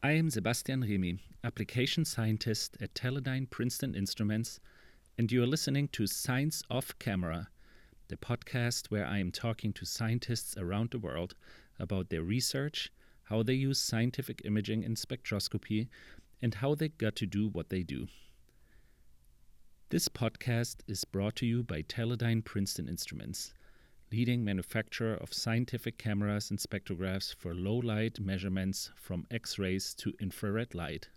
I am Sebastian Remy, application scientist at Teledyne Princeton Instruments, and you are listening to Science Off Camera, the podcast where I am talking to scientists around the world about their research, how they use scientific imaging and spectroscopy, and how they got to do what they do. This podcast is brought to you by Teledyne Princeton Instruments leading manufacturer of scientific cameras and spectrographs for low light measurements from X rays to infrared light.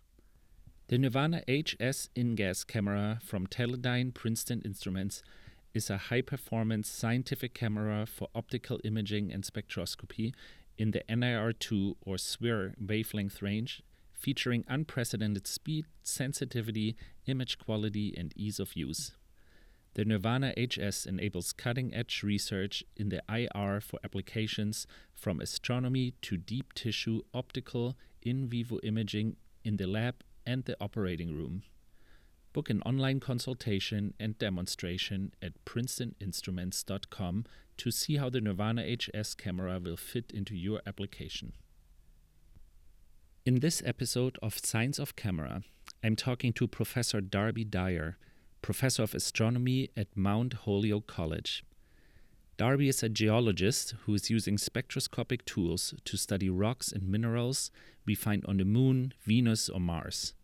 The Nirvana HS InGaAs camera from Teledyne Princeton Instruments is a high performance scientific camera for optical imaging and spectroscopy in the NIR2 or SWIR wavelength range, featuring unprecedented speed, sensitivity, image quality, and ease of use. The Nirvana HS enables cutting edge research in the IR for applications from astronomy to deep tissue optical in vivo imaging in the lab and the operating room. Book an online consultation and demonstration at princetoninstruments.com to see how the Nirvana HS camera will fit into your application. In this episode of Science Off Camera, I'm talking to Professor Darby Dyar professor of astronomy at Mount Holyoke College. Darby is a geologist who is using spectroscopic tools to study rocks and minerals we find on the Moon, Venus, or Mars.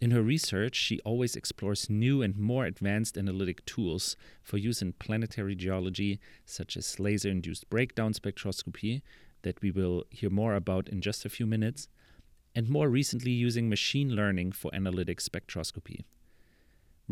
In her research, she always explores new and more advanced analytic tools for use in planetary geology, such as laser induced breakdown spectroscopy, that we will hear more about in just a few minutes, and more recently using machine learning for analytic spectroscopy.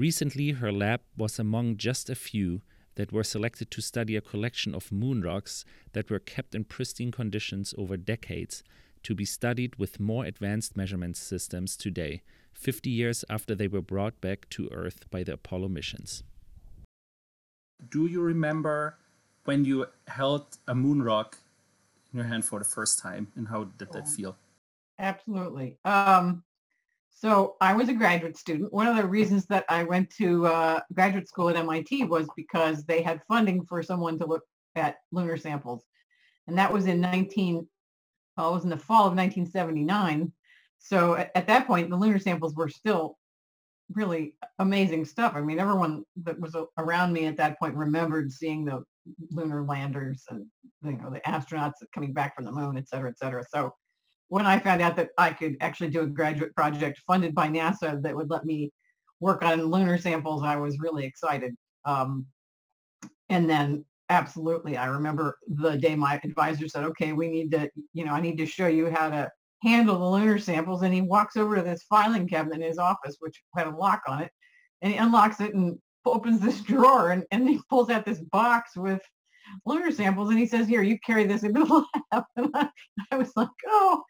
Recently, her lab was among just a few that were selected to study a collection of moon rocks that were kept in pristine conditions over decades to be studied with more advanced measurement systems today, 50 years after they were brought back to Earth by the Apollo missions. Do you remember when you held a moon rock in your hand for the first time and how did that oh, feel? Absolutely. Um, so I was a graduate student. One of the reasons that I went to uh, graduate school at MIT was because they had funding for someone to look at lunar samples. And that was in 19, well, it was in the fall of 1979. So at, at that point, the lunar samples were still really amazing stuff. I mean, everyone that was around me at that point remembered seeing the lunar landers and you know the astronauts coming back from the moon, et cetera, et cetera. So when I found out that I could actually do a graduate project funded by NASA that would let me work on lunar samples, I was really excited. Um, and then absolutely, I remember the day my advisor said, okay, we need to, you know, I need to show you how to handle the lunar samples. And he walks over to this filing cabinet in his office, which had a lock on it, and he unlocks it and opens this drawer and, and he pulls out this box with lunar samples and he says here you carry this into the lab. And I, I, was like oh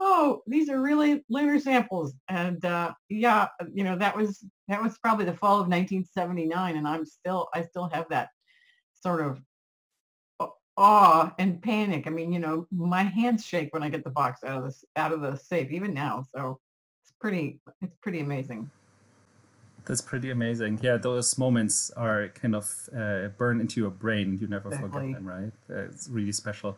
oh these are really lunar samples. And uh, yeah you know that was that was probably the fall of 1979 and i'm still i still have that sort of awe and panic. I mean you know my hands shake when i get the box out of this out of the safe even now so it's pretty it's pretty amazing that's pretty amazing. Yeah, those moments are kind of uh, burned into your brain. You never exactly. forget them, right? Uh, it's really special.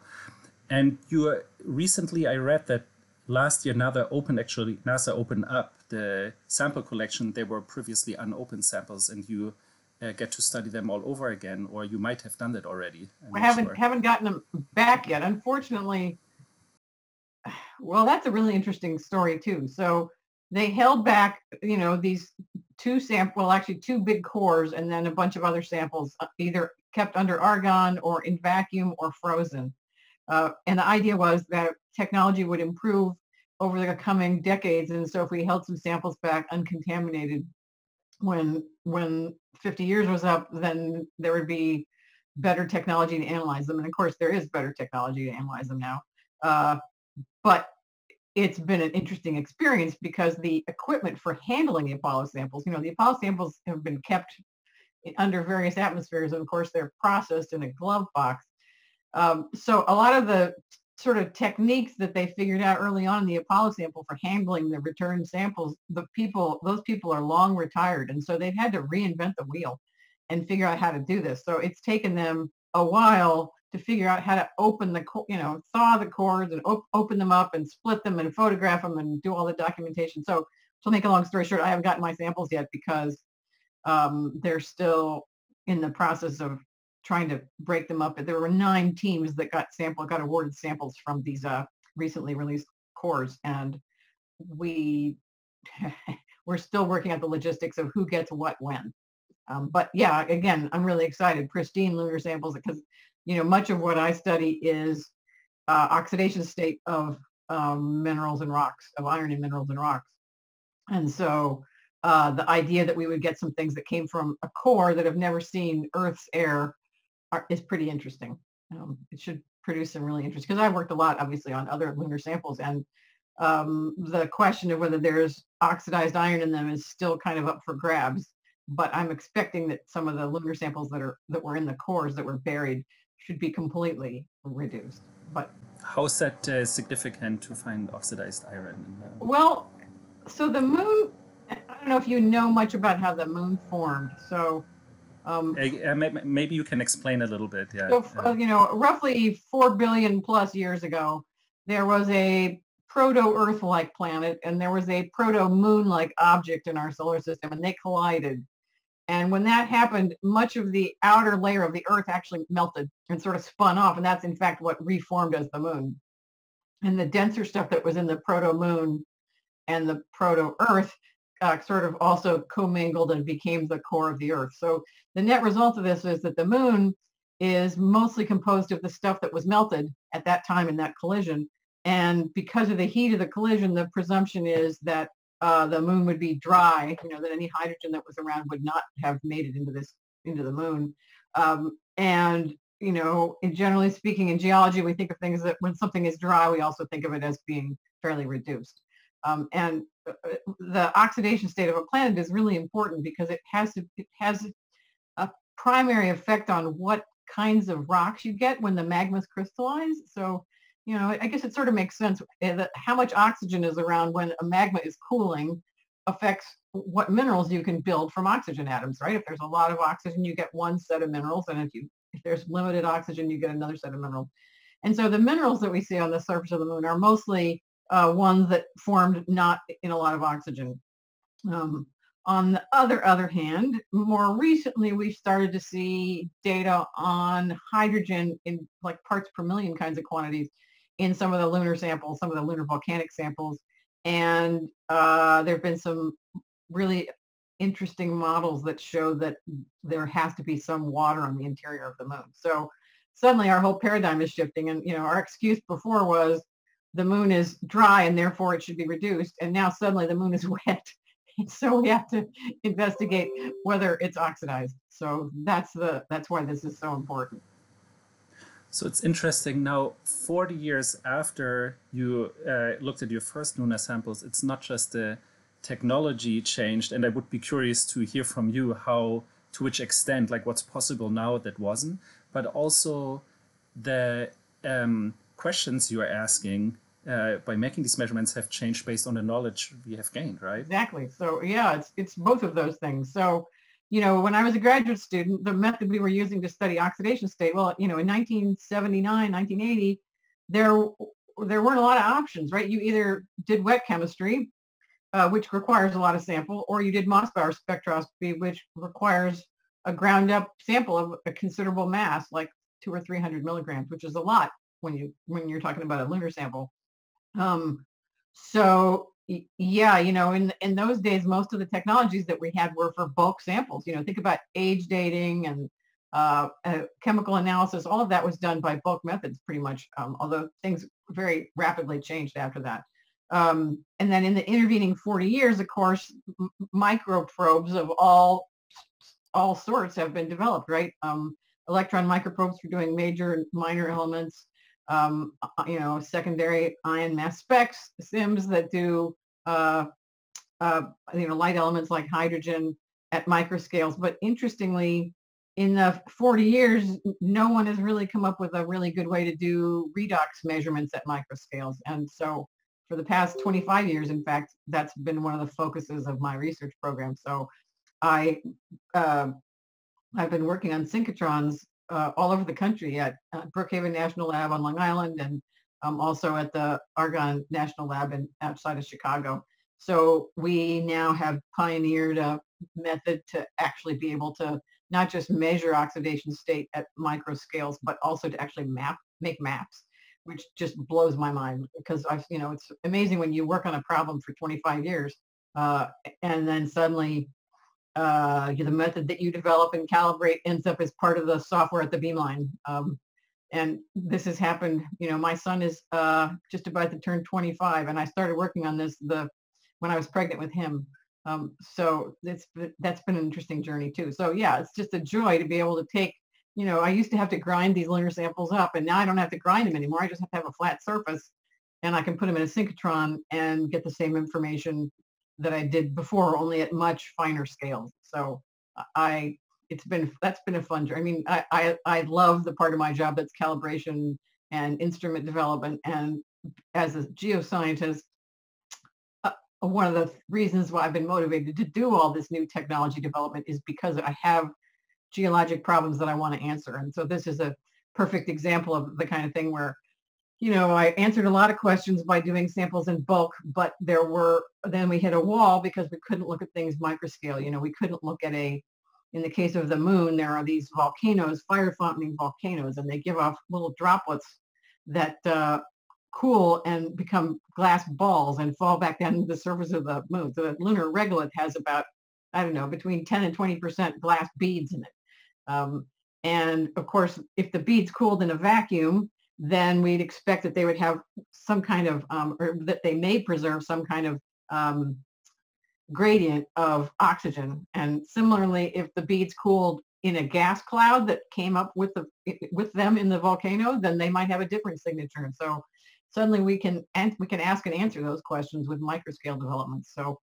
And you recently, I read that last year, NASA opened actually NASA opened up the sample collection. They were previously unopened samples, and you uh, get to study them all over again, or you might have done that already. i haven't sure. haven't gotten them back yet. Unfortunately, well, that's a really interesting story too. So they held back, you know, these two sample, well, actually two big cores, and then a bunch of other samples, uh, either kept under argon or in vacuum or frozen. Uh, and the idea was that technology would improve over the coming decades, and so if we held some samples back uncontaminated, when when 50 years was up, then there would be better technology to analyze them. And of course, there is better technology to analyze them now. Uh, but it's been an interesting experience because the equipment for handling the Apollo samples, you know, the Apollo samples have been kept under various atmospheres, and of course they're processed in a glove box. Um, so a lot of the sort of techniques that they figured out early on in the Apollo sample for handling the return samples, the people, those people are long retired, and so they've had to reinvent the wheel and figure out how to do this. So it's taken them a while to figure out how to open the, you know, thaw the cores and op- open them up and split them and photograph them and do all the documentation. So to make a long story short, I haven't gotten my samples yet because um, they're still in the process of trying to break them up. There were nine teams that got sample got awarded samples from these uh, recently released cores, and we we're still working out the logistics of who gets what when. Um, but yeah, again, I'm really excited. Pristine lunar samples because you know much of what I study is uh, oxidation state of um, minerals and rocks, of iron and minerals and rocks, and so uh, the idea that we would get some things that came from a core that have never seen Earth's air are, is pretty interesting. Um, it should produce some really interesting because I've worked a lot, obviously, on other lunar samples, and um, the question of whether there's oxidized iron in them is still kind of up for grabs. But I'm expecting that some of the lunar samples that are that were in the cores that were buried should be completely reduced. But how is that uh, significant to find oxidized iron? The... Well, so the moon. I don't know if you know much about how the moon formed. So um, uh, maybe you can explain a little bit. Yeah. So, uh, you know, roughly four billion plus years ago, there was a proto-Earth-like planet, and there was a proto-Moon-like object in our solar system, and they collided. And when that happened, much of the outer layer of the Earth actually melted and sort of spun off, and that's in fact what reformed as the Moon. And the denser stuff that was in the proto-Moon and the proto-Earth uh, sort of also commingled and became the core of the Earth. So the net result of this is that the moon is mostly composed of the stuff that was melted at that time in that collision. And because of the heat of the collision, the presumption is that uh, the moon would be dry, you know, that any hydrogen that was around would not have made it into this, into the moon. Um, and, you know, generally speaking, in geology, we think of things that when something is dry, we also think of it as being fairly reduced. Um, and uh, uh, the oxidation state of a planet is really important because it has to, it has a primary effect on what kinds of rocks you get when the magmas crystallize. So, you know, I guess it sort of makes sense eh, that how much oxygen is around when a magma is cooling affects what minerals you can build from oxygen atoms, right? If there's a lot of oxygen, you get one set of minerals, and if you if there's limited oxygen, you get another set of minerals. And so the minerals that we see on the surface of the moon are mostly uh, ones that formed not in a lot of oxygen. Um, on the other other hand, more recently we've started to see data on hydrogen in like parts per million kinds of quantities in some of the lunar samples, some of the lunar volcanic samples. And uh, there have been some really interesting models that show that there has to be some water on the interior of the moon. So suddenly our whole paradigm is shifting. And, you know, our excuse before was the moon is dry and therefore it should be reduced. And now suddenly the moon is wet. so we have to investigate whether it's oxidized. So that's the that's why this is so important. So it's interesting now, 40 years after you uh, looked at your first lunar samples, it's not just the technology changed, and I would be curious to hear from you how, to which extent, like what's possible now that wasn't, but also the um, questions you are asking uh, by making these measurements have changed based on the knowledge we have gained, right? Exactly. So yeah, it's it's both of those things. So, you know, when I was a graduate student, the method we were using to study oxidation state, well, you know, in 1979, 1980, there there weren't a lot of options, right? You either did wet chemistry, uh, which requires a lot of sample, or you did Mossbauer spectroscopy, which requires a ground up sample of a considerable mass, like two or 300 milligrams, which is a lot when you when you're talking about a lunar sample. Um, so yeah, you know, in in those days, most of the technologies that we had were for bulk samples. You know, think about age dating and uh, uh, chemical analysis. All of that was done by bulk methods, pretty much. Um, although things very rapidly changed after that. Um, and then in the intervening 40 years, of course, m- microprobes of all all sorts have been developed. Right, um, electron microprobes for doing major and minor elements um, uh, you know, secondary ion mass specs, SIMS that do, uh, uh, you know, light elements like hydrogen at microscales. But interestingly, in the 40 years, no one has really come up with a really good way to do redox measurements at microscales. And so for the past 25 years, in fact, that's been one of the focuses of my research program. So I, uh, I've been working on synchrotrons uh, all over the country at uh, Brookhaven National Lab on Long Island and um, also at the Argonne National Lab in, outside of Chicago. So we now have pioneered a method to actually be able to not just measure oxidation state at micro scales, but also to actually map, make maps, which just blows my mind because I've, you know, it's amazing when you work on a problem for 25 years uh, and then suddenly uh, the method that you develop and calibrate ends up as part of the software at the beamline. Um, and this has happened, you know, my son is uh, just about to turn 25 and I started working on this the when I was pregnant with him. Um, so it's that's been an interesting journey too. So yeah, it's just a joy to be able to take, you know, I used to have to grind these lunar samples up and now I don't have to grind them anymore. I just have to have a flat surface and I can put them in a synchrotron and get the same information that I did before, only at much finer scales. So I, it's been, that's been a fun journey. I mean, I, I, I love the part of my job that's calibration and instrument development. And as a geoscientist, uh, one of the reasons why I've been motivated to do all this new technology development is because I have geologic problems that I want to answer. And so this is a perfect example of the kind of thing where, you know, I answered a lot of questions by doing samples in bulk, but there were, then we hit a wall because we couldn't look at things microscale. You know, we couldn't look at a, in the case of the moon, there are these volcanoes, fire fountaining volcanoes, and they give off little droplets that uh, cool and become glass balls and fall back down to the surface of the moon. So the lunar regolith has about, I don't know, between 10 and 20% glass beads in it. Um, and of course, if the beads cooled in a vacuum, then we'd expect that they would have some kind of, um, or that they may preserve some kind of um, gradient of oxygen. And similarly, if the beads cooled in a gas cloud that came up with the with them in the volcano, then they might have a different signature. And so suddenly we can and we can ask and answer those questions with microscale development. So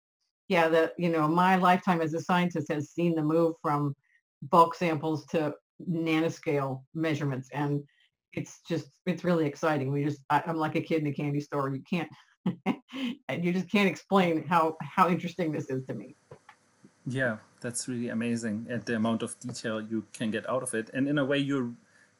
yeah, the you know my lifetime as a scientist has seen the move from bulk samples to nanoscale measurements, and it's just it's really exciting. We just I, I'm like a kid in a candy store. You can't you just can't explain how how interesting this is to me. Yeah, that's really amazing, and the amount of detail you can get out of it, and in a way you're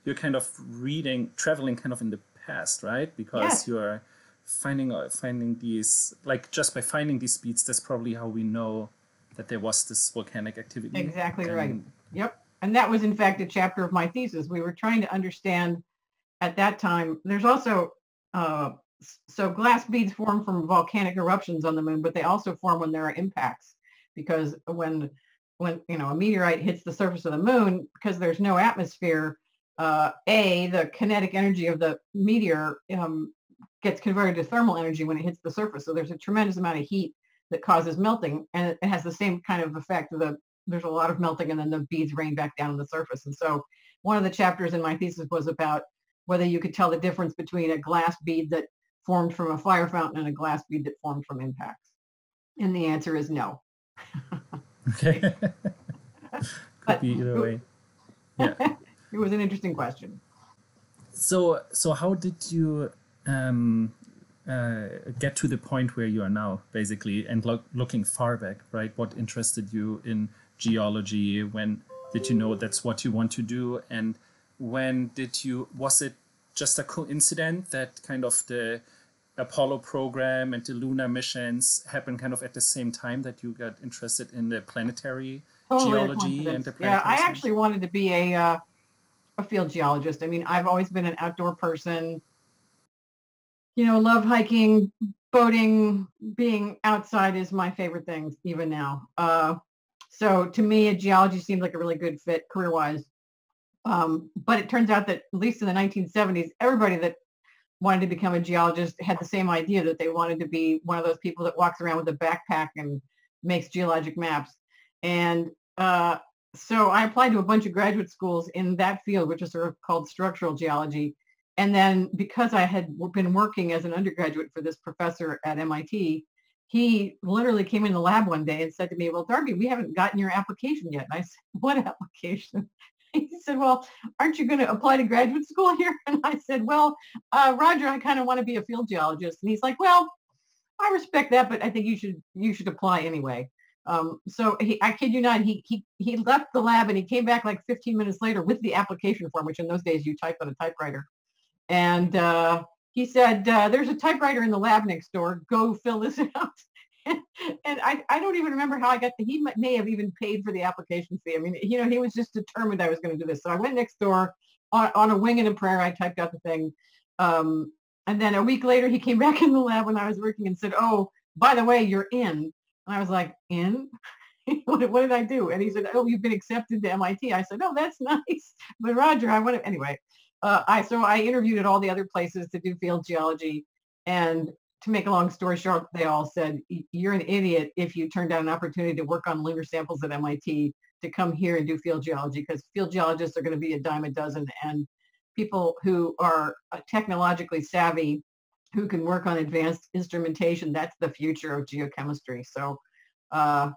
you're kind of reading, traveling kind of in the past, right? Because yes. you're finding uh, finding these like just by finding these beads, that's probably how we know that there was this volcanic activity. Exactly and, right. Yep. And that was in fact a chapter of my thesis. We were trying to understand at that time. There's also uh, so glass beads form from volcanic eruptions on the moon, but they also form when there are impacts because when when you know a meteorite hits the surface of the moon because there's no atmosphere uh, A, the kinetic energy of the meteor um, gets converted to thermal energy when it hits the surface. So there's a tremendous amount of heat that causes melting and it has the same kind of effect. The, there's a lot of melting and then the beads rain back down on the surface. And so one of the chapters in my thesis was about whether you could tell the difference between a glass bead that formed from a fire fountain and a glass bead that formed from impacts. And the answer is no. okay. Could be either way. Yeah it was an interesting question. So, so how did you um, uh, get to the point where you are now, basically, and lo looking far back, right? What interested you in geology? When did you know that's what you want to do? And when did you? Was it just a coincidence that kind of the Apollo program and the lunar missions happened kind of at the same time that you got interested in the planetary geology and the planetary yeah i actually wanted to be a uh, a field geologist. I mean, I've always been an outdoor person. You know, love hiking, boating, being outside is my favorite thing even now. Uh, so to me, a geology seemed like a really good fit career-wise. Um, but it turns out that at least in the 1970s, everybody that wanted to become a geologist had the same idea that they wanted to be one of those people that walks around with a backpack and makes geologic maps. And uh, so I applied to a bunch of graduate schools in that field, which is sort of called structural geology. And then because I had been working as an undergraduate for this professor at MIT, he literally came in the lab one day and said to me, well, Darby, we haven't gotten your application yet. And I said, what application? He said, well, aren't you going to apply to graduate school here? And I said, well, uh, Roger, I kind of want to be a field geologist. And he's like, well, I respect that, but I think you should you should apply anyway. Um, so he, I kid you not, he, he, he left the lab and he came back like 15 minutes later with the application form, which in those days you type on a typewriter. And uh, he said, uh, there's a typewriter in the lab next door. Go fill this out. and I, I don't even remember how I got the, he may have even paid for the application fee. I mean, you know, he was just determined I was going to do this. So I went next door on, on a wing and a prayer. I typed out the thing. Um, and then a week later, he came back in the lab when I was working and said, oh, by the way, you're in. And I was like, in? what, what, did I do? And he said, oh, you've been accepted to MIT. I said, oh, that's nice. But Roger, I want to, anyway, uh, I, so I interviewed at all the other places to do field geology. And to make a long story short, they all said, you're an idiot if you turn down an opportunity to work on lunar samples at MIT to come here and do field geology because field geologists are going to be a dime a dozen and people who are uh, technologically savvy who can work on advanced instrumentation, that's the future of geochemistry. So uh,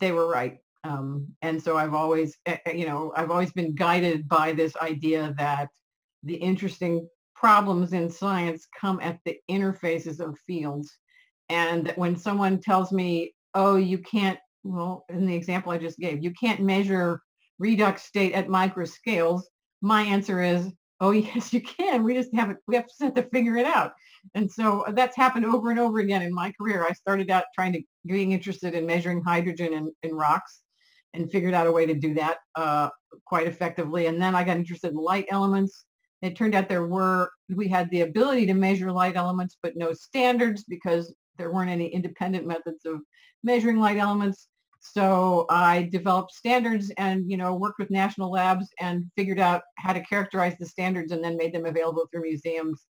they were right. Um, and so I've always, eh, eh, you know, I've always been guided by this idea that the interesting problems in science come at the interfaces of fields. And when someone tells me, oh, you can't, well, in the example I just gave, you can't measure redox state at microscales, my answer is, oh, yes, you can. We just haven't, we have to figure it out. And so that's happened over and over again in my career. I started out trying to, being interested in measuring hydrogen in, in rocks and figured out a way to do that uh, quite effectively. And then I got interested in light elements it turned out there were, we had the ability to measure light elements, but no standards because there weren't any independent methods of measuring light elements. So I developed standards and, you know, worked with national labs and figured out how to characterize the standards and then made them available through museums.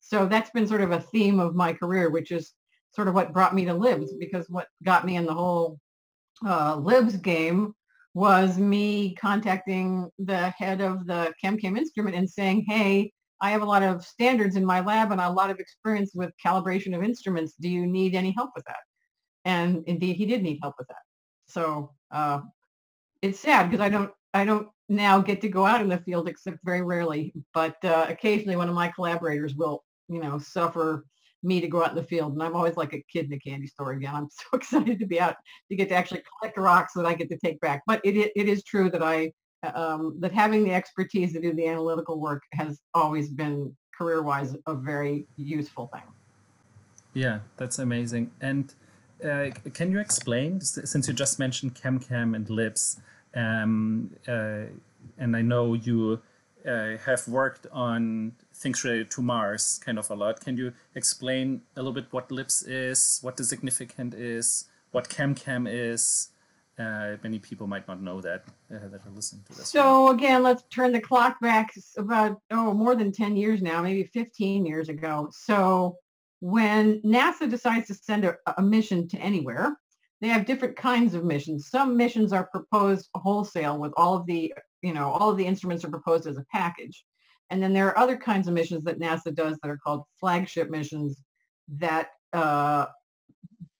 So that's been sort of a theme of my career, which is sort of what brought me to LIBS because what got me in the whole uh, LIBS game was me contacting the head of the ChemCam instrument and saying, hey, I have a lot of standards in my lab and a lot of experience with calibration of instruments. Do you need any help with that? And indeed, he did need help with that. So uh, it's sad because I don't, I don't now get to go out in the field except very rarely. But uh, occasionally, one of my collaborators will, you know, suffer me to go out in the field. And I'm always like a kid in a candy store again. I'm so excited to be out to get to actually collect rocks that I get to take back. But it, it is true that I, um, that having the expertise to do the analytical work has always been career-wise a very useful thing. Yeah, that's amazing. And uh, can you explain, since you just mentioned ChemCam and LIBS, um, uh, and I know you uh, have worked on things related to Mars kind of a lot. Can you explain a little bit what LIBS is, what the significant is, what ChemCam is? Uh, many people might not know that uh, that are listening to this. So one. again, let's turn the clock back about oh more than 10 years now, maybe 15 years ago. So when NASA decides to send a, a mission to anywhere, they have different kinds of missions. Some missions are proposed wholesale with all of the, you know, all of the instruments are proposed as a package. And then there are other kinds of missions that NASA does that are called flagship missions that uh,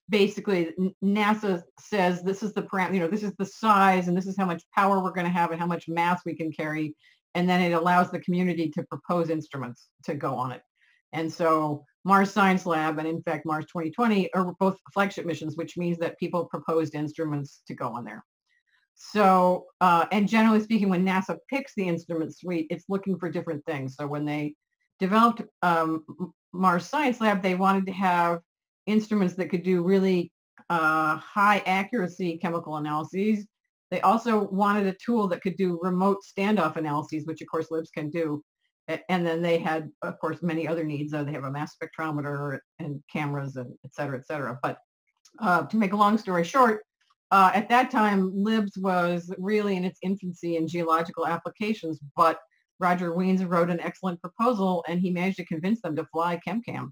basically NASA says this is the param- you know, this is the size and this is how much power we're going to have and how much mass we can carry. And then it allows the community to propose instruments to go on it. And so Mars Science Lab and in fact Mars 2020 are both flagship missions, which means that people proposed instruments to go on there. So, uh, and generally speaking, when NASA picks the instrument suite, it's looking for different things. So when they developed um, Mars Science Lab, they wanted to have instruments that could do really uh, high accuracy chemical analyses. They also wanted a tool that could do remote standoff analyses, which of course LIBS can do. And then they had, of course, many other needs. Uh, they have a mass spectrometer and cameras and et cetera, et cetera. But uh, to make a long story short, uh, at that time, LIBS was really in its infancy in geological applications, but Roger Wiens wrote an excellent proposal and he managed to convince them to fly ChemCam.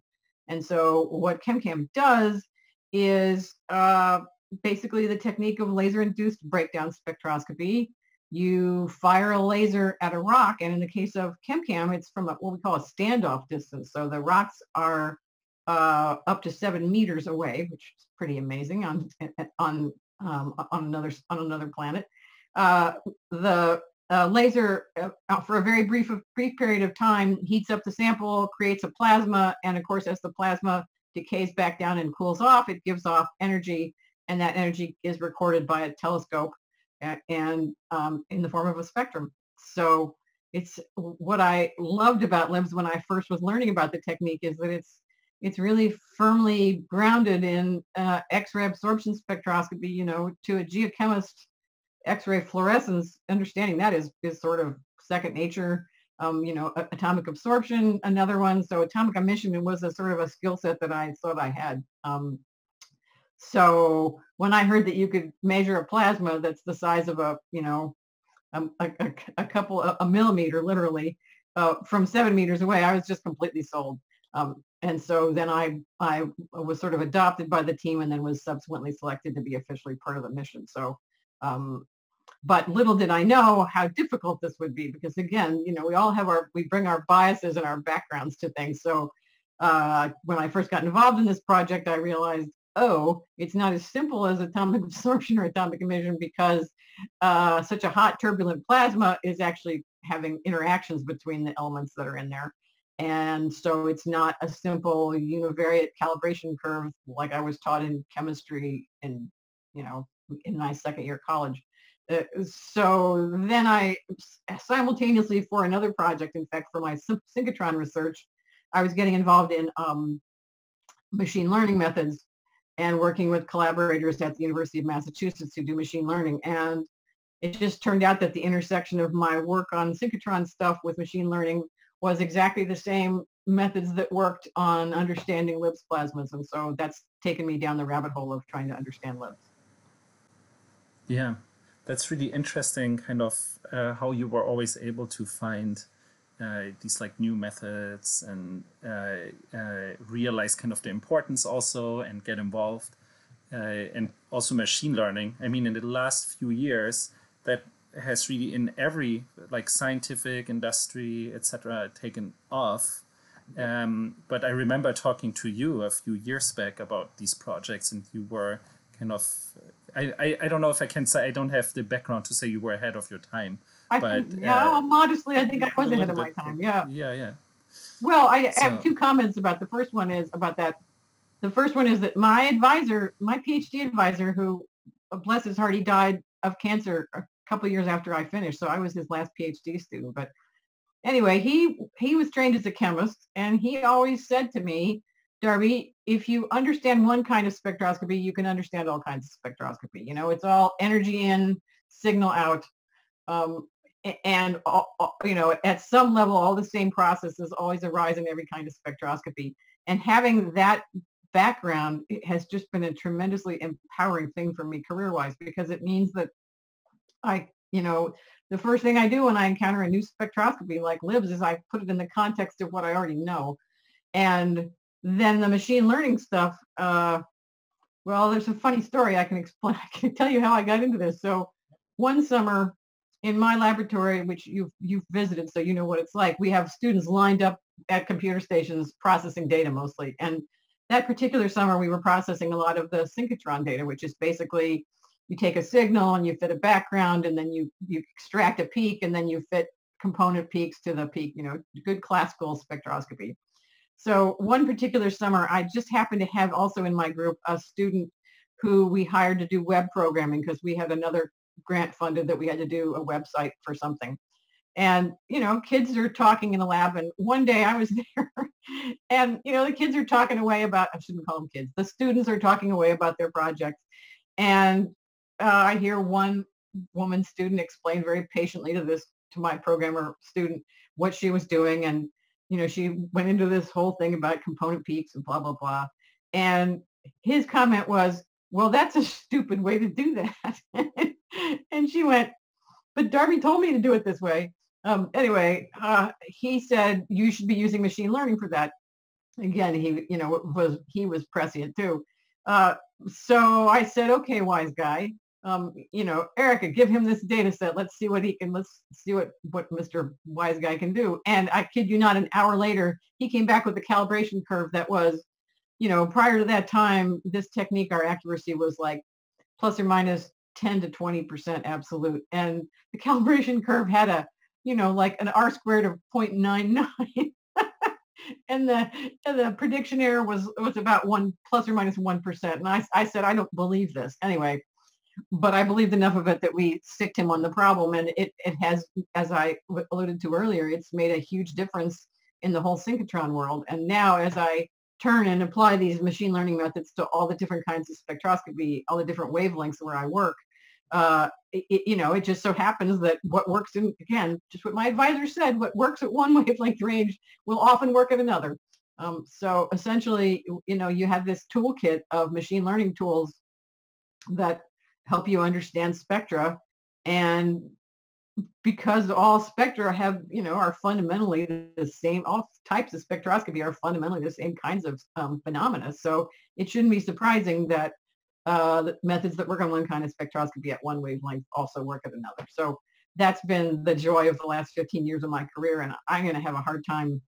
And so what ChemCam does is uh, basically the technique of laser-induced breakdown spectroscopy. You fire a laser at a rock, and in the case of ChemCam, it's from a, what we call a standoff distance. So the rocks are uh, up to seven meters away, which is pretty amazing on on um, on another on another planet. Uh, the uh, laser, uh, for a very brief brief period of time, heats up the sample, creates a plasma, and of course, as the plasma decays back down and cools off, it gives off energy. and that energy is recorded by a telescope and, and um, in the form of a spectrum. So it's what I loved about LIBS when I first was learning about the technique is that it's it's really firmly grounded in uh, X-ray absorption spectroscopy. You know, to a geochemist, X-ray fluorescence understanding that is is sort of second nature. Um, you know, atomic absorption, another one. So atomic emission was a sort of a skill set that I thought I had. Um, so when I heard that you could measure a plasma that's the size of a, you know, a, a, a couple, a, a millimeter literally uh, from seven meters away, I was just completely sold. Um, and so then I, I was sort of adopted by the team and then was subsequently selected to be officially part of the mission. So, um, but little did I know how difficult this would be because again, you know, we all have our, we bring our biases and our backgrounds to things. So uh, when I first got involved in this project, I realized oh, it's not as simple as atomic absorption or atomic emission because uh, such a hot turbulent plasma is actually having interactions between the elements that are in there. And so it's not a simple univariate calibration curve like I was taught in chemistry and, you know, in my second year college. Uh, so then I simultaneously for another project, in fact, for my synchrotron research, I was getting involved in um, machine learning methods and working with collaborators at the University of Massachusetts who do machine learning. And it just turned out that the intersection of my work on synchrotron stuff with machine learning was exactly the same methods that worked on understanding LIBS plasmas. And so that's taken me down the rabbit hole of trying to understand LIBS. Yeah, that's really interesting kind of uh, how you were always able to find uh, these like new methods and uh, uh, realize kind of the importance also and get involved and also machine learning. I mean, in the last few years, that has really in every like scientific industry, etc., taken off. Um, but I remember talking to you a few years back about these projects, and you were kind of I, I, I don't know if I can say I don't have the background to say you were ahead of your time, I but think, yeah, uh, modestly, I think I was ahead of my time. Yeah. Yeah, yeah. Well, I so. have two comments about the first one is about that. The first one is that my advisor, my PhD advisor, who uh, bless his heart, he died of cancer a couple years after I finished. So I was his last PhD student. But anyway, he he was trained as a chemist, and he always said to me, Darby, if you understand one kind of spectroscopy, you can understand all kinds of spectroscopy. You know, it's all energy in, signal out. Um, and you know at some level all the same processes always arise in every kind of spectroscopy and having that background has just been a tremendously empowering thing for me career wise because it means that i you know the first thing i do when i encounter a new spectroscopy like libs is i put it in the context of what i already know and then the machine learning stuff uh, well there's a funny story i can explain i can tell you how i got into this so one summer in my laboratory, which you've, you've visited, so you know what it's like, we have students lined up at computer stations processing data mostly. And that particular summer, we were processing a lot of the synchrotron data, which is basically you take a signal and you fit a background and then you, you extract a peak and then you fit component peaks to the peak, you know, good classical spectroscopy. So one particular summer, I just happened to have also in my group a student who we hired to do web programming because we had another grant funded that we had to do a website for something. And, you know, kids are talking in the lab. And one day I was there and, you know, the kids are talking away about, I shouldn't call them kids, the students are talking away about their projects. And uh, I hear one woman student explain very patiently to this, to my programmer student, what she was doing. And, you know, she went into this whole thing about component peaks and blah, blah, blah. And his comment was, well, that's a stupid way to do that. and she went, but Darby told me to do it this way. Um, anyway, uh, he said you should be using machine learning for that. Again, he, you know, was he was prescient too. Uh, so I said, okay, wise guy, um, you know, Erica, give him this data set. Let's see what he can, let's see what, what Mr. Wise Guy can do. And I kid you not, an hour later, he came back with a calibration curve that was you know, prior to that time, this technique, our accuracy was like plus or minus 10 to 20% absolute. And the calibration curve had a, you know, like an R squared of 0.99. and the and the prediction error was was about one plus or minus one percent. And I I said I don't believe this anyway, but I believed enough of it that we sticked him on the problem, and it it has, as I alluded to earlier, it's made a huge difference in the whole synchrotron world. And now as I turn and apply these machine learning methods to all the different kinds of spectroscopy, all the different wavelengths where I work, uh, it, you know, it just so happens that what works in, again, just what my advisor said, what works at one wavelength range will often work at another. Um, so essentially, you know, you have this toolkit of machine learning tools that help you understand spectra and because all spectra have, you know, are fundamentally the same, all types of spectroscopy are fundamentally the same kinds of um, phenomena. So it shouldn't be surprising that uh, the methods that work on one kind of spectroscopy at one wavelength also work at another. So that's been the joy of the last 15 years of my career, and I'm going to have a hard time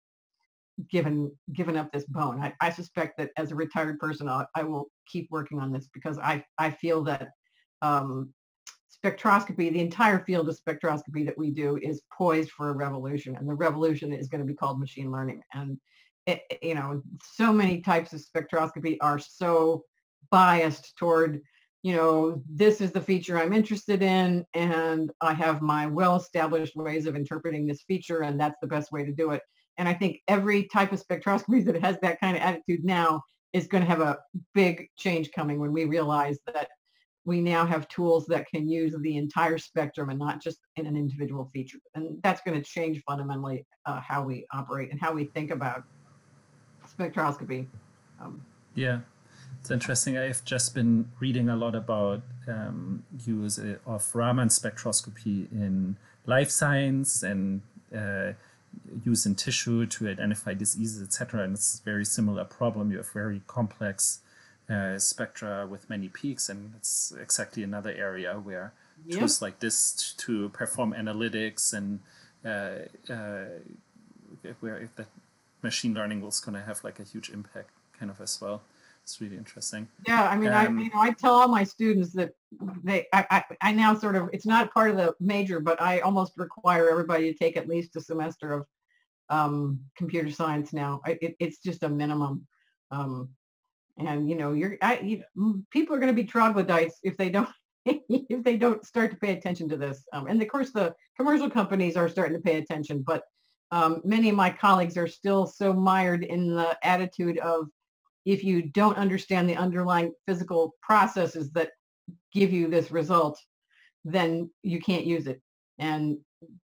giving giving up this bone. I, I suspect that as a retired person, I'll, I will keep working on this because I I feel that um, spectroscopy, the entire field of spectroscopy that we do is poised for a revolution. And the revolution is going to be called machine learning. And, it, you know, so many types of spectroscopy are so biased toward, you know, this is the feature I'm interested in. And I have my well-established ways of interpreting this feature. And that's the best way to do it. And I think every type of spectroscopy that has that kind of attitude now is going to have a big change coming when we realize that we now have tools that can use the entire spectrum and not just in an individual feature. And that's going to change fundamentally uh, how we operate and how we think about spectroscopy. Um, yeah, it's interesting. I've just been reading a lot about um, use of Raman spectroscopy in life science and uh, use in tissue to identify diseases, etc. And it's a very similar problem. You have very complex uh, spectra with many peaks, and it's exactly another area where yeah. tools like this to perform analytics and uh, uh, where the machine learning was going to have like a huge impact, kind of as well. It's really interesting. Yeah, I mean, um, I you know I tell all my students that they I, I, I now sort of it's not part of the major, but I almost require everybody to take at least a semester of um, computer science now. I, it, it's just a minimum. Um, and you know you're I, you, people are going to be troglodytes if they don't if they don't start to pay attention to this um, and of course the commercial companies are starting to pay attention but um, many of my colleagues are still so mired in the attitude of if you don't understand the underlying physical processes that give you this result then you can't use it and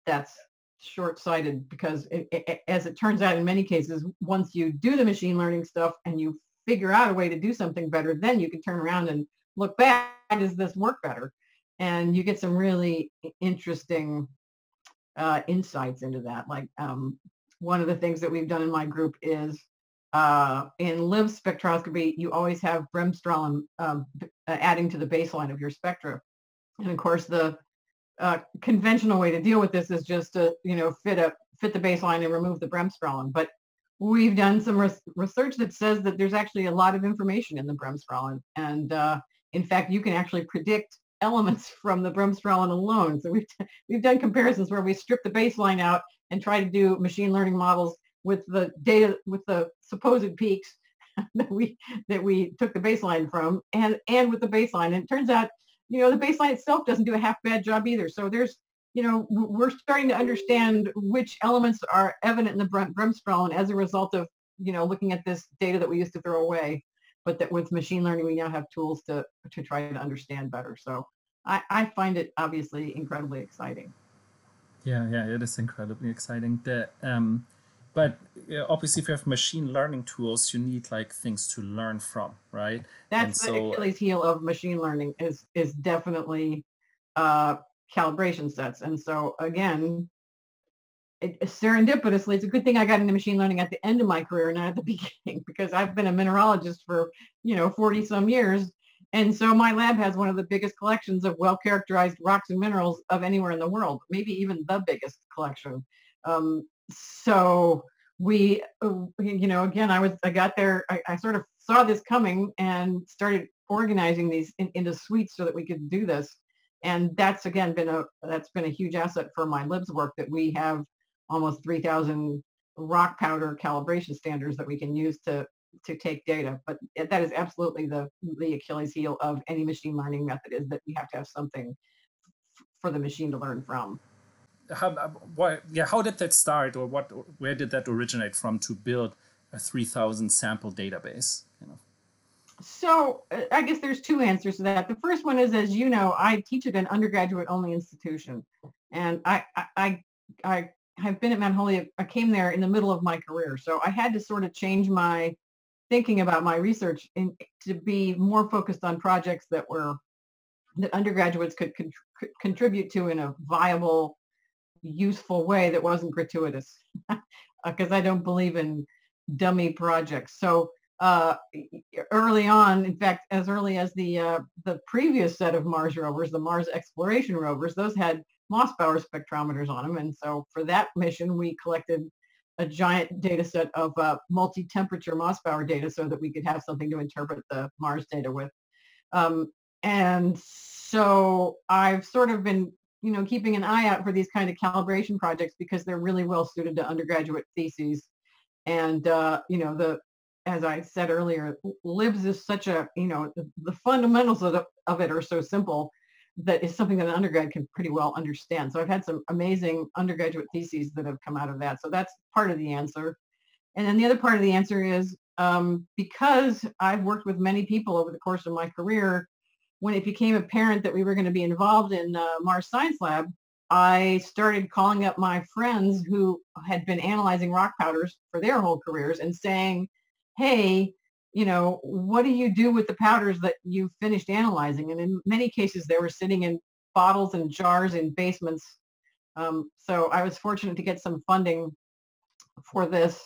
that's short-sighted because it, it, as it turns out in many cases once you do the machine learning stuff and you figure out a way to do something better, then you can turn around and look back, does this work better? And you get some really interesting uh, insights into that. Like um, one of the things that we've done in my group is uh, in LIBS spectroscopy, you always have bremsstrahlung um, adding to the baseline of your spectra. And of course, the uh, conventional way to deal with this is just to, you know, fit a fit the baseline and remove the bremsstrahlung. But we've done some res- research that says that there's actually a lot of information in the bremsstrahlung. And uh, in fact, you can actually predict elements from the bremsstrahlung alone. So we've, t- we've done comparisons where we strip the baseline out and try to do machine learning models with the data, with the supposed peaks that we that we took the baseline from and and with the baseline. And it turns out, you know, the baseline itself doesn't do a half bad job either. So there's you know, we're starting to understand which elements are evident in the Bremsstrahlung as a result of, you know, looking at this data that we used to throw away, but that with machine learning, we now have tools to, to try to understand better. So I, I find it obviously incredibly exciting. Yeah, yeah, it is incredibly exciting. The, um, but obviously, if you have machine learning tools, you need like things to learn from, right? That's and the so, Achilles heel of machine learning is is definitely uh, calibration sets. And so again, it, serendipitously, it's a good thing I got into machine learning at the end of my career, not at the beginning, because I've been a mineralogist for, you know, 40 some years. And so my lab has one of the biggest collections of well-characterized rocks and minerals of anywhere in the world, maybe even the biggest collection. Um, so we, uh, you know, again, I was, I got there, I, I sort of saw this coming and started organizing these in, into suites so that we could do this and that's again been a that's been a huge asset for my libs work that we have almost 3000 rock powder calibration standards that we can use to to take data. But that is absolutely the the Achilles heel of any machine learning method is that we have to have something for the machine to learn from. How, uh, why, yeah, how did that start, or what? Where did that originate from to build a 3,000 sample database? So uh, I guess there's two answers to that. The first one is, as you know, I teach at an undergraduate only institution, and I I I have been at Mount Holyoke. I came there in the middle of my career, so I had to sort of change my thinking about my research in, to be more focused on projects that were that undergraduates could con- contribute to in a viable, useful way that wasn't gratuitous, because I don't believe in dummy projects. So uh, early on, in fact, as early as the uh, the previous set of Mars rovers, the Mars exploration rovers, those had Mossbauer spectrometers on them, and so for that mission, we collected a giant data set of uh, multi-temperature Mossbauer data so that we could have something to interpret the Mars data with. Um, and so I've sort of been, you know, keeping an eye out for these kind of calibration projects because they're really well suited to undergraduate theses. And, uh, you know, the, as I said earlier, LIBS is such a, you know, the, fundamentals of, of it are so simple that it's something that an undergrad can pretty well understand. So I've had some amazing undergraduate theses that have come out of that. So that's part of the answer. And then the other part of the answer is um, because I've worked with many people over the course of my career, when it became apparent that we were going to be involved in uh, Mars Science Lab, I started calling up my friends who had been analyzing rock powders for their whole careers and saying, hey, you know, what do you do with the powders that you finished analyzing? And in many cases, they were sitting in bottles and jars in basements. Um, so I was fortunate to get some funding for this.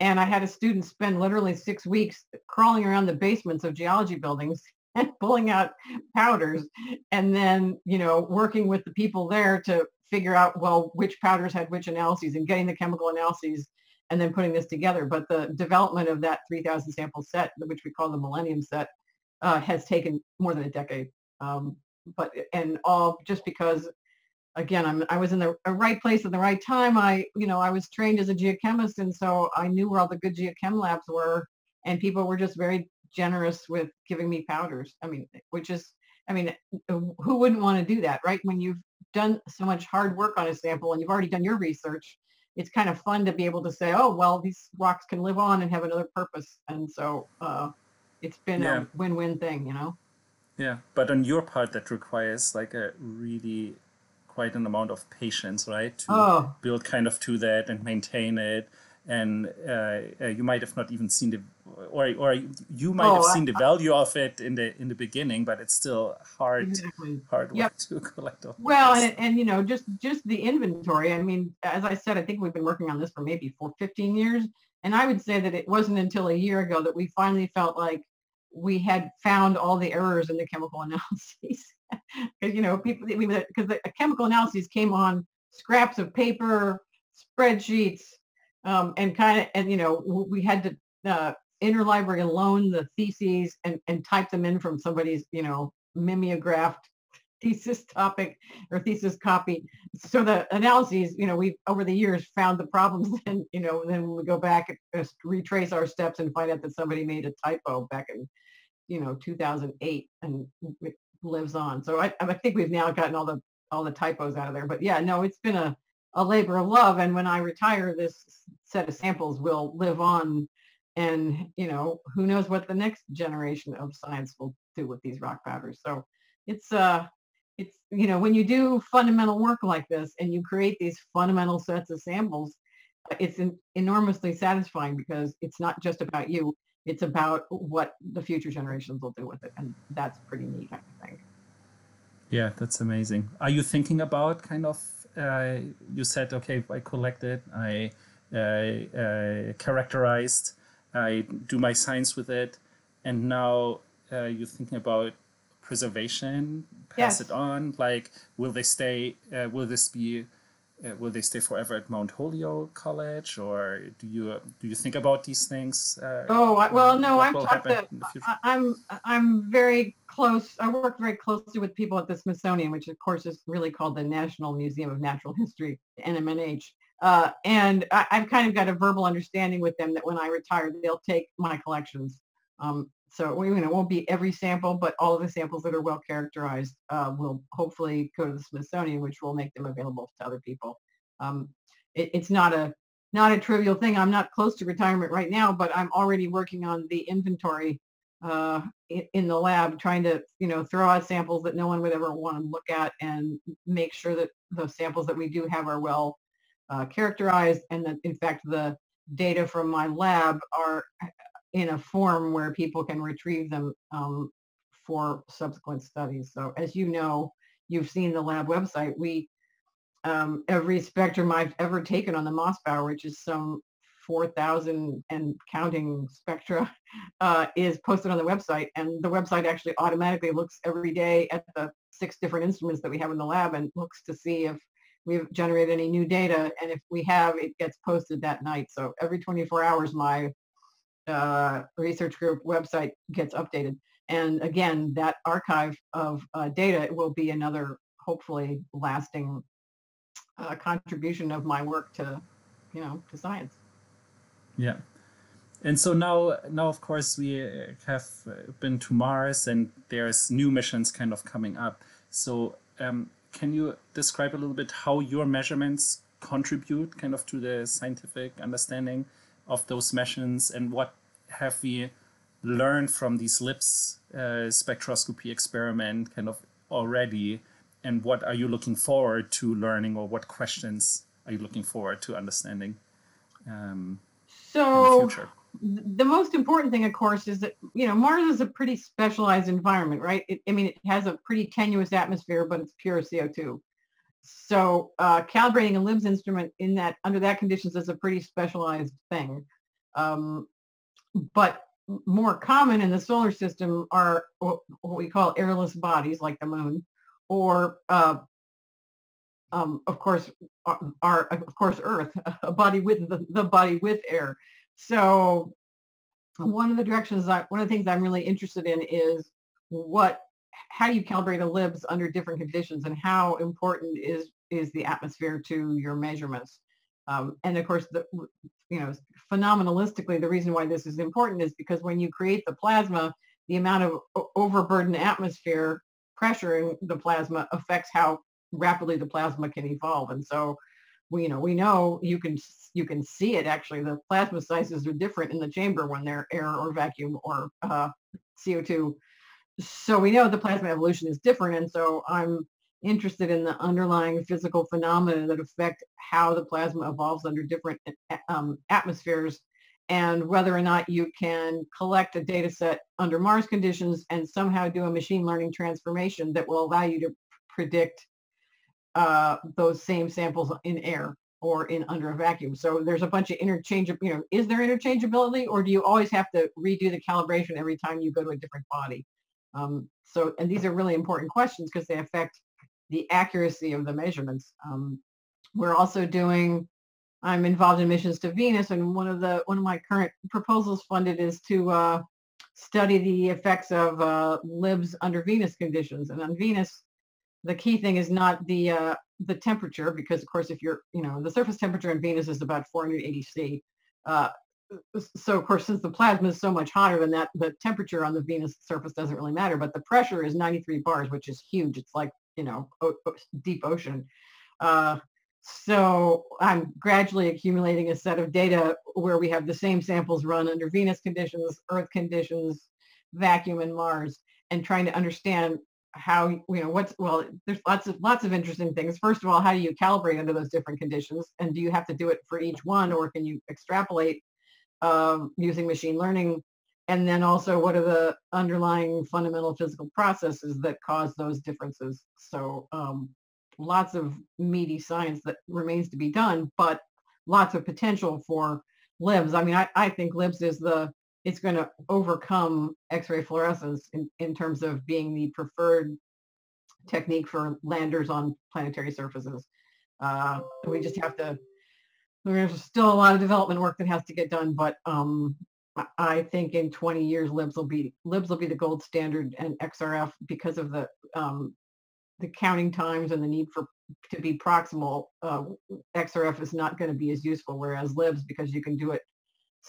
And I had a student spend literally six weeks crawling around the basements of geology buildings and pulling out powders and then, you know, working with the people there to figure out, well, which powders had which analyses and getting the chemical analyses and then putting this together. But the development of that 3,000 sample set, which we call the Millennium set, uh, has taken more than a decade. Um, but and all just because, again, I'm I was in the right place at the right time. I you know I was trained as a geochemist, and so I knew where all the good geochem labs were, and people were just very generous with giving me powders. I mean, which is I mean, who wouldn't want to do that, right? When you've done so much hard work on a sample and you've already done your research, it's kind of fun to be able to say, oh, well, these rocks can live on and have another purpose. And so uh, it's been yeah. a win-win thing, you know? Yeah, but on your part, that requires like a really quite an amount of patience, right? To oh. build kind of to that and maintain it and uh, uh, you might have not even seen the or or you might oh, have seen I, the value of it in the in the beginning but it's still hard exactly. hard work yep. to collect all well and, and you know just just the inventory i mean as i said i think we've been working on this for maybe for 15 years and i would say that it wasn't until a year ago that we finally felt like we had found all the errors in the chemical analyses because you know people because the chemical analyses came on scraps of paper spreadsheets um, and kind of, and you know, we had to uh, interlibrary loan the theses and, and type them in from somebody's, you know, mimeographed thesis topic or thesis copy. So the analyses, you know, we've over the years found the problems and, you know, then when we go back, and retrace our steps and find out that somebody made a typo back in, you know, 2008 and it lives on. So I, I think we've now gotten all the, all the typos out of there, but yeah, no, it's been a, a labor of love. And when I retire, this set of samples will live on. And, you know, who knows what the next generation of science will do with these rock powders. So it's, uh, it's, you know, when you do fundamental work like this and you create these fundamental sets of samples, it's enormously satisfying because it's not just about you. It's about what the future generations will do with it. And that's pretty neat, I think. Yeah, that's amazing. Are you thinking about kind of uh, you said, okay, I collected, I uh, characterized, I do my science with it, and now uh, you're thinking about preservation, pass yes. it on. Like, will they stay? Uh, will this be? Uh, will they stay forever at Mount Holyoke College, or do you do you think about these things? oh well, no, I'm I'm I'm very close. I work very closely with people at the Smithsonian, which of course is really called the National Museum of Natural History, NMNH. Uh, and I, have kind of got a verbal understanding with them that when I retire, they'll take my collections. Um, so you know, it won't be every sample, but all of the samples that are well characterized uh, will hopefully go to the Smithsonian, which will make them available to other people. Um, it, it's not a not a trivial thing. I'm not close to retirement right now, but I'm already working on the inventory uh, in, the lab, trying to you know throw out samples that no one would ever want to look at, and make sure that those samples that we do have are well uh, characterized, and that in fact the data from my lab are in a form where people can retrieve them um, for subsequent studies. So as you know, you've seen the lab website. We um, every spectrum I've ever taken on the Mossbauer, which is some 4,000 and counting spectra, uh, is posted on the website. And the website actually automatically looks every day at the six different instruments that we have in the lab and looks to see if we've generated any new data. And if we have, it gets posted that night. So every 24 hours, my uh, research group website gets updated. And again, that archive of uh, data will be another hopefully lasting uh, contribution of my work to, you know, to science. Yeah. And so now, now of course, we uh, have uh, been to Mars, and there's new missions kind of coming up. So, um, can you describe a little bit how your measurements contribute, kind of, to the scientific understanding of those missions, and what have we learned from these LIBS uh, spectroscopy experiment, kind of already, and what are you looking forward to learning, or what questions are you looking forward to understanding? Um, so the most important thing, of course, is that you know Mars is a pretty specialized environment, right? It, I mean, it has a pretty tenuous atmosphere, but it's pure CO2. So uh, calibrating a LIBS instrument in that under that conditions is a pretty specialized thing. Um, but more common in the solar system are what we call airless bodies, like the moon, or uh, um, of course, are, of course Earth, a body with the, the body with air. So one of the directions I, one of the things I'm really interested in is what, how do you calibrate a LIBS under different conditions and how important is, is the atmosphere to your measurements? Um, and of course, the, you know, phenomenalistically, the reason why this is important is because when you create the plasma, the amount of overburdened atmosphere pressure in the plasma affects how rapidly the plasma can evolve. And so we, you know, we know you can you can see it actually. The plasma sizes are different in the chamber when they're air or vacuum or uh, CO2. So we know the plasma evolution is different. And so I'm interested in the underlying physical phenomena that affect how the plasma evolves under different um, atmospheres and whether or not you can collect a data set under Mars conditions and somehow do a machine learning transformation that will allow you to predict uh, those same samples in air or in under a vacuum. So there's a bunch of interchangeable, you know, is there interchangeability or do you always have to redo the calibration every time you go to a different body? Um, so, and these are really important questions because they affect the accuracy of the measurements. Um, we're also doing, I'm involved in missions to Venus and one of the, one of my current proposals funded is to uh, study the effects of uh, LIBS under Venus conditions. And on Venus, the key thing is not the uh, the temperature because of course if you're you know the surface temperature in Venus is about 480 C. So of course since the plasma is so much hotter than that, the temperature on the Venus surface doesn't really matter. But the pressure is 93 bars, which is huge. It's like you know o- o- deep ocean. Uh, so I'm gradually accumulating a set of data where we have the same samples run under Venus conditions, Earth conditions, vacuum, and Mars, and trying to understand how you know what's well there's lots of lots of interesting things first of all how do you calibrate under those different conditions and do you have to do it for each one or can you extrapolate um, using machine learning and then also what are the underlying fundamental physical processes that cause those differences so um, lots of meaty science that remains to be done but lots of potential for libs i mean i, I think libs is the it's going to overcome X-ray fluorescence in, in terms of being the preferred technique for landers on planetary surfaces. Uh, we just have to, there's still a lot of development work that has to get done, but um, I think in 20 years, libs will be libs will be the gold standard, and XRF because of the um, the counting times and the need for to be proximal, uh, XRF is not going to be as useful, whereas LIBS, because you can do it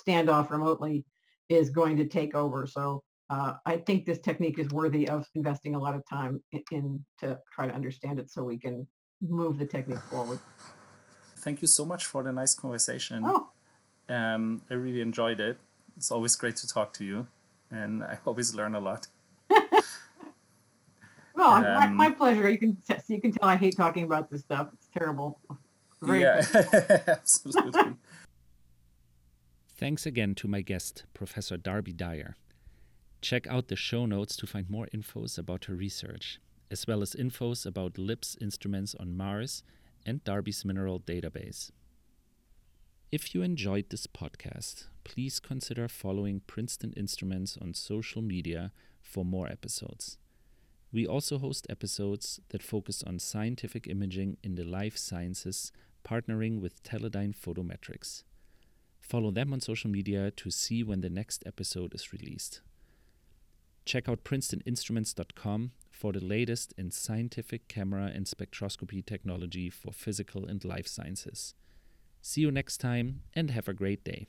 standoff remotely, is going to take over. So uh, I think this technique is worthy of investing a lot of time in, in to try to understand it so we can move the technique forward. Thank you so much for the nice conversation. Oh, Um, I really enjoyed it. It's always great to talk to you, and I always learn a lot. well, my, Um, my pleasure. You can t- you can tell I hate talking about this stuff. It's terrible. Very yeah, absolutely. Thanks again to my guest, Professor Darby Dyar. Check out the show notes to find more infos about her research, as well as infos about LIBS instruments on Mars and Darby's mineral database. If you enjoyed this podcast, please consider following Princeton Instruments on social media for more episodes. We also host episodes that focus on scientific imaging in the life sciences, partnering with Teledyne Photometrics. Follow them on social media to see when the next episode is released. Check out princetoninstruments.com for the latest in scientific camera and spectroscopy technology for physical and life sciences. See you next time and have a great day.